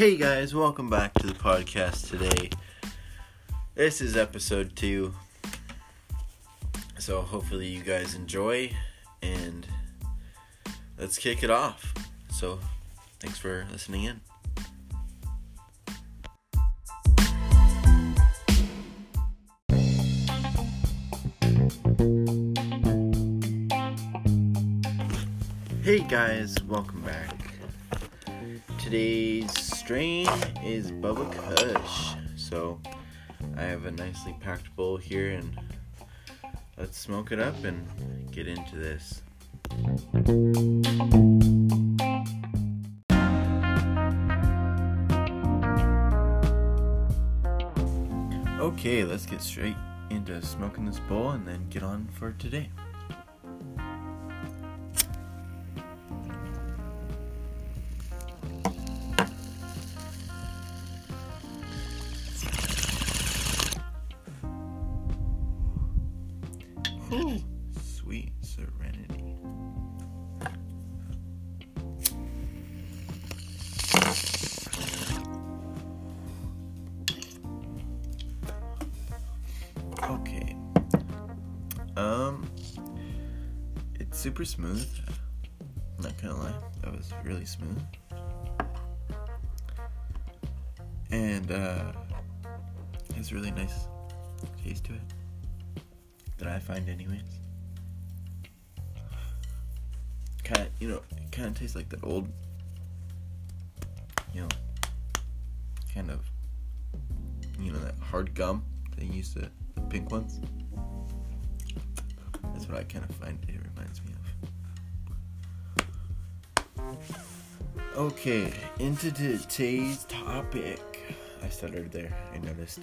Hey guys, welcome back to the podcast today. This is episode two. So hopefully you guys enjoy and let's kick it off. So thanks for listening in. Hey guys, welcome back. Today's strain is Bubba Kush. So I have a nicely packed bowl here and let's smoke it up and get into this. Okay, let's get straight into smoking this bowl and then get on for today. Serenity. Okay. Um, it's super smooth. Not gonna lie, that was really smooth. And uh, it's really nice taste to it that I find, anyways. Kind of, you know, it kind of tastes like that old, you know, kind of, you know, that hard gum they used to, the pink ones. That's what I kind of find it reminds me of. Okay, into today's topic. I stuttered there, I noticed.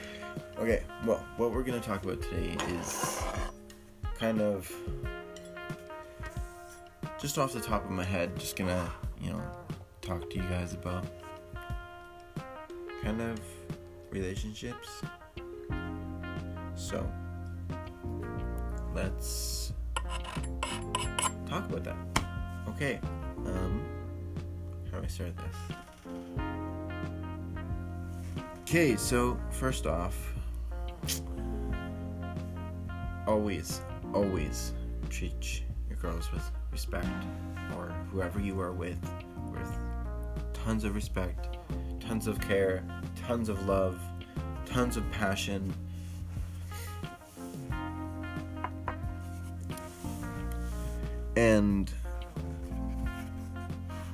okay, well, what we're to talk about today is kind of just off the top of my head, just to, you know, talk to you guys about kind of relationships. So, let's talk about that. Okay, um, how do I start this? Okay, so first off, always, always treat your girls with respect, or whoever you are with, with tons of respect, tons of care, tons of love, tons of passion. And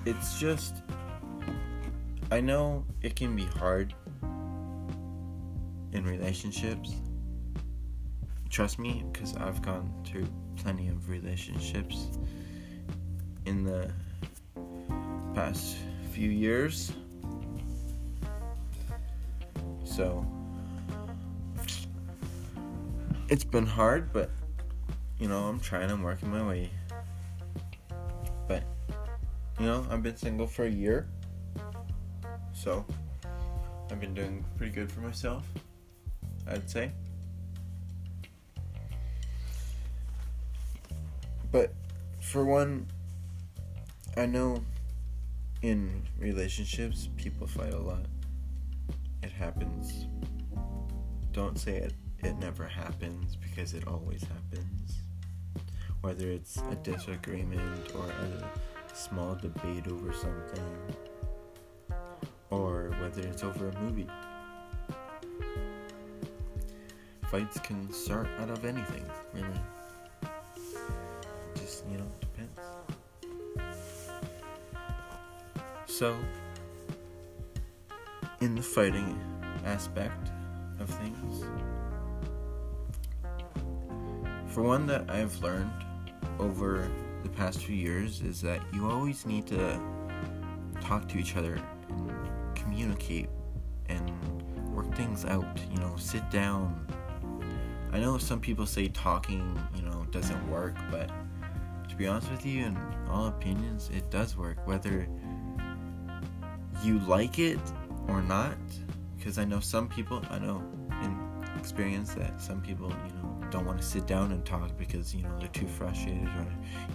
it's just, I know it can be hard in relationships. Trust me, because I've gone through plenty of relationships in the past few years. So, it's been hard, but you know, I'm trying, I'm working my way. But, you know, I've been single for a year. So, I've been doing pretty good for myself. I'd say. But for one, I know in relationships people fight a lot. It happens. Don't say it it never happens because it always happens. Whether it's a disagreement or a small debate over something or whether it's over a movie fights can start out of anything, really. Just, you know, So, in the fighting aspect of things, for one that I've learned over the past few years is that you always need to talk to each other and communicate and work things out, you know, sit down I know some people say talking, you know, doesn't work, but to be honest with you, in all opinions, it does work. Whether you like it or not, because I know some people, I know in experience that some people, you know, don't want to sit down and talk because, you know, they're too frustrated or,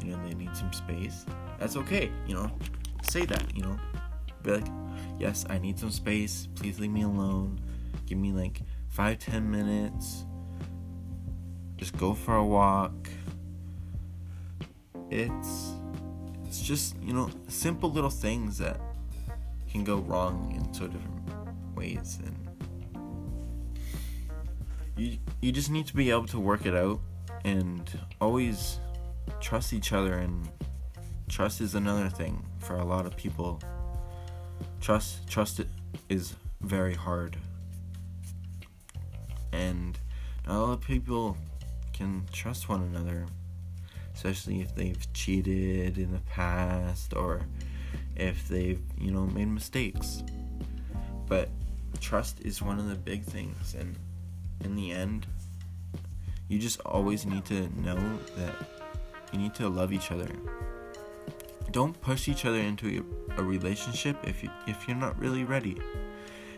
you know, they need some space. That's okay, you know, say that, you know. Be like, yes, I need some space. Please leave me alone. Give me like five, ten minutes. Just go for a walk. It's it's just, you know, simple little things that can go wrong in so different ways and you you just need to be able to work it out and always trust each other and trust is another thing for a lot of people. Trust trust is very hard. And not a lot of people can trust one another especially if they've cheated in the past or if they've you know made mistakes. But trust is one of the big things and in the end you just always need to know that you need to love each other. Don't push each other into a relationship if you if you're not really ready.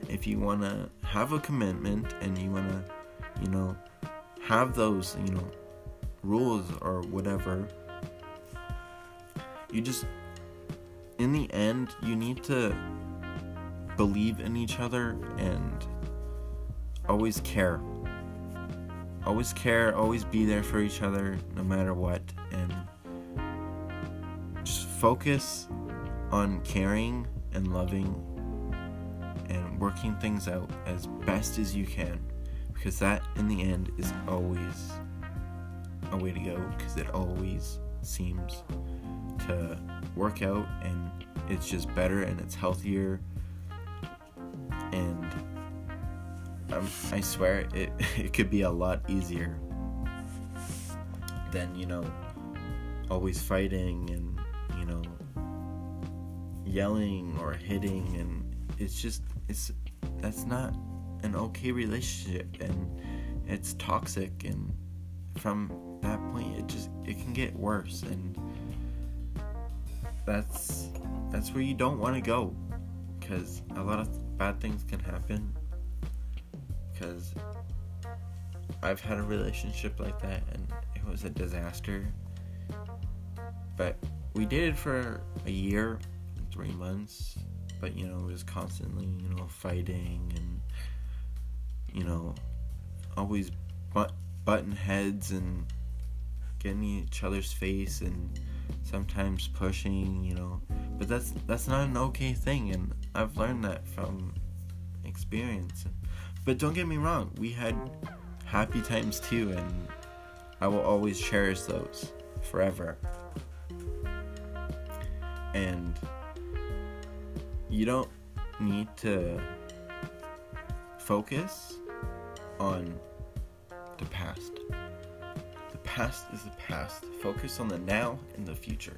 If you want to have a commitment and you want to you know have those you know rules or whatever you just in the end you need to believe in each other and always care. Always care always be there for each other no matter what and just focus on caring and loving and working things out as best as you can because that in the end is always a way to go because it always seems to work out and it's just better and it's healthier. And um, I swear it, it could be a lot easier than you know always fighting and you know yelling or hitting. And it's just it's that's not an okay relationship and it's toxic. And from that point it just it can get worse. And that's that's where you don't want to go. Because a lot of bad things can happen. Because I've had a relationship like that and it was a disaster. But we dated for a year and three months. But you know it was constantly you know fighting and you know always butt button heads and getting each other's face and sometimes pushing, you know. But that's that's not an okay thing and I've learned that from experience. But don't get me wrong, we had happy times too and I will always cherish those forever. And you don't need to focus on the past. Past is the past. Focus on the now and the future.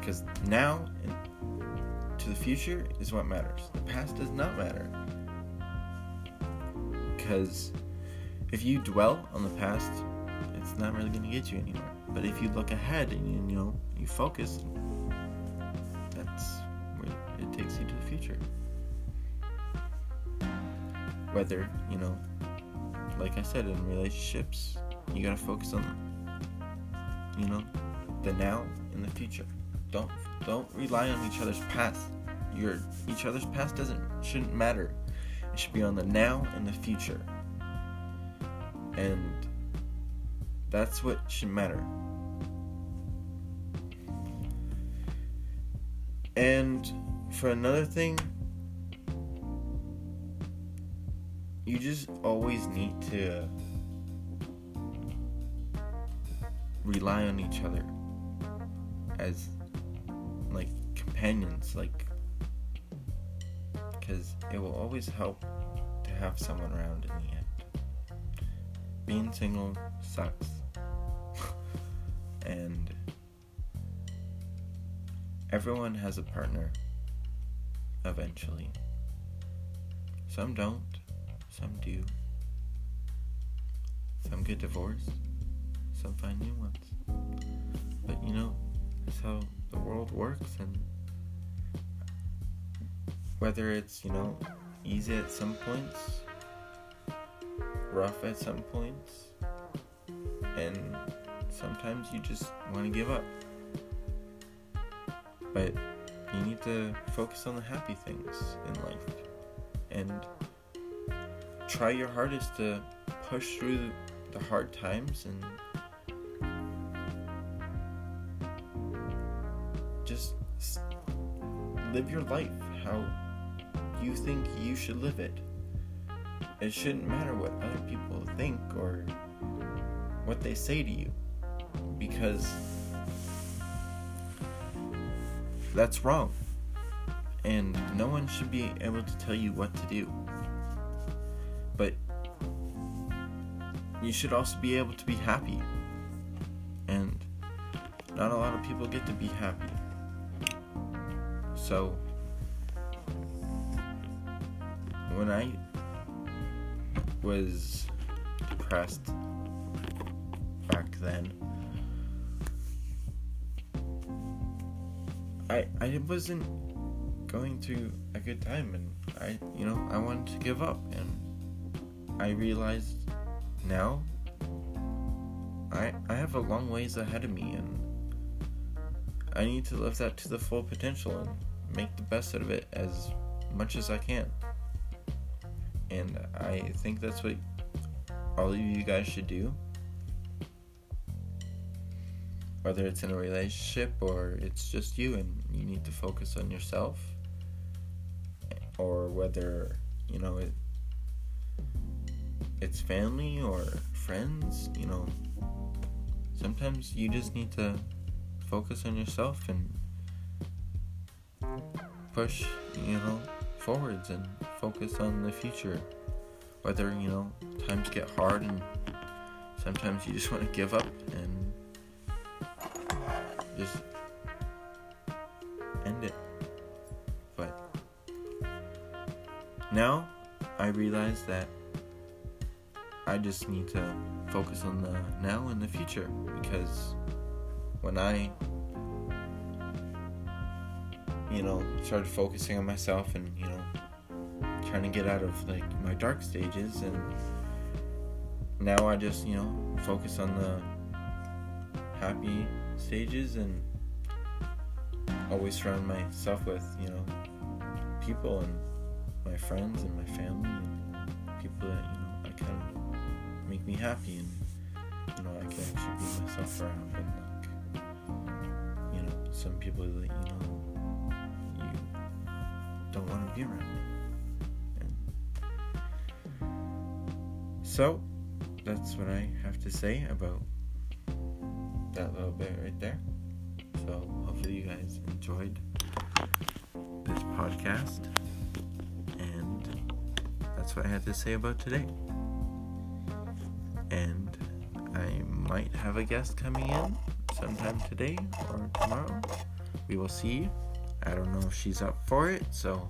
Because now and to the future is what matters. The past does not matter. Because if you dwell on the past, it's not really going to get you anywhere. But if you look ahead and you know you focus, that's where it takes you to the future. Whether you know like I said, in relationships, you gotta focus on, you know, the now and the future. Don't don't rely on each other's past. Your each other's past doesn't shouldn't matter. It should be on the now and the future. And that's what should matter. And for another thing, you just always need to rely on each other as like companions like because it will always help to have someone around in the end being single sucks and everyone has a partner eventually some don't some do. Some get divorced. Some find new ones. But you know, that's how the world works and whether it's, you know, easy at some points, rough at some points, and sometimes you just want to give up. But you need to focus on the happy things in life and try your hardest to push through the hard times and live your life how you think you should live it. It shouldn't matter what other people think or what they say to you because that's wrong. And no one should be able to tell you what to do. But you should also be able to be happy. And not a lot of people get to be happy. So, when I was depressed back then, I I wasn't going through a good time and I you know I wanted to give up and I realized now I I have a long ways ahead of me and I need to live that to the full potential and make the best out of it as much as I can. And I think that's what all of you guys should do. Whether it's in a relationship or it's just you and you need to focus on yourself, or whether, you know, it, it's family or friends, you know, sometimes you just need to focus on yourself and push, you know, forwards and focus on the future. Whether, you know, times get hard and sometimes you just want to give up and just end it. But now I realize that I just need to focus on the now and the future because when I you know, started focusing on myself and, you know, trying to get out of like my dark stages. And now I just, you know, focus on the happy stages and always surround myself with, you know, people and my friends and my family and people that, you know, I kind of make me happy and you know, I can actually be myself around and like you know, some people that, you know, don't want to be around. And so, that's what I have to say about that little bit right there. So, hopefully, you guys enjoyed this podcast. And that's what I had to say about today. And I might have a guest coming in sometime today or tomorrow. We will see. I don't know if she's up for it, so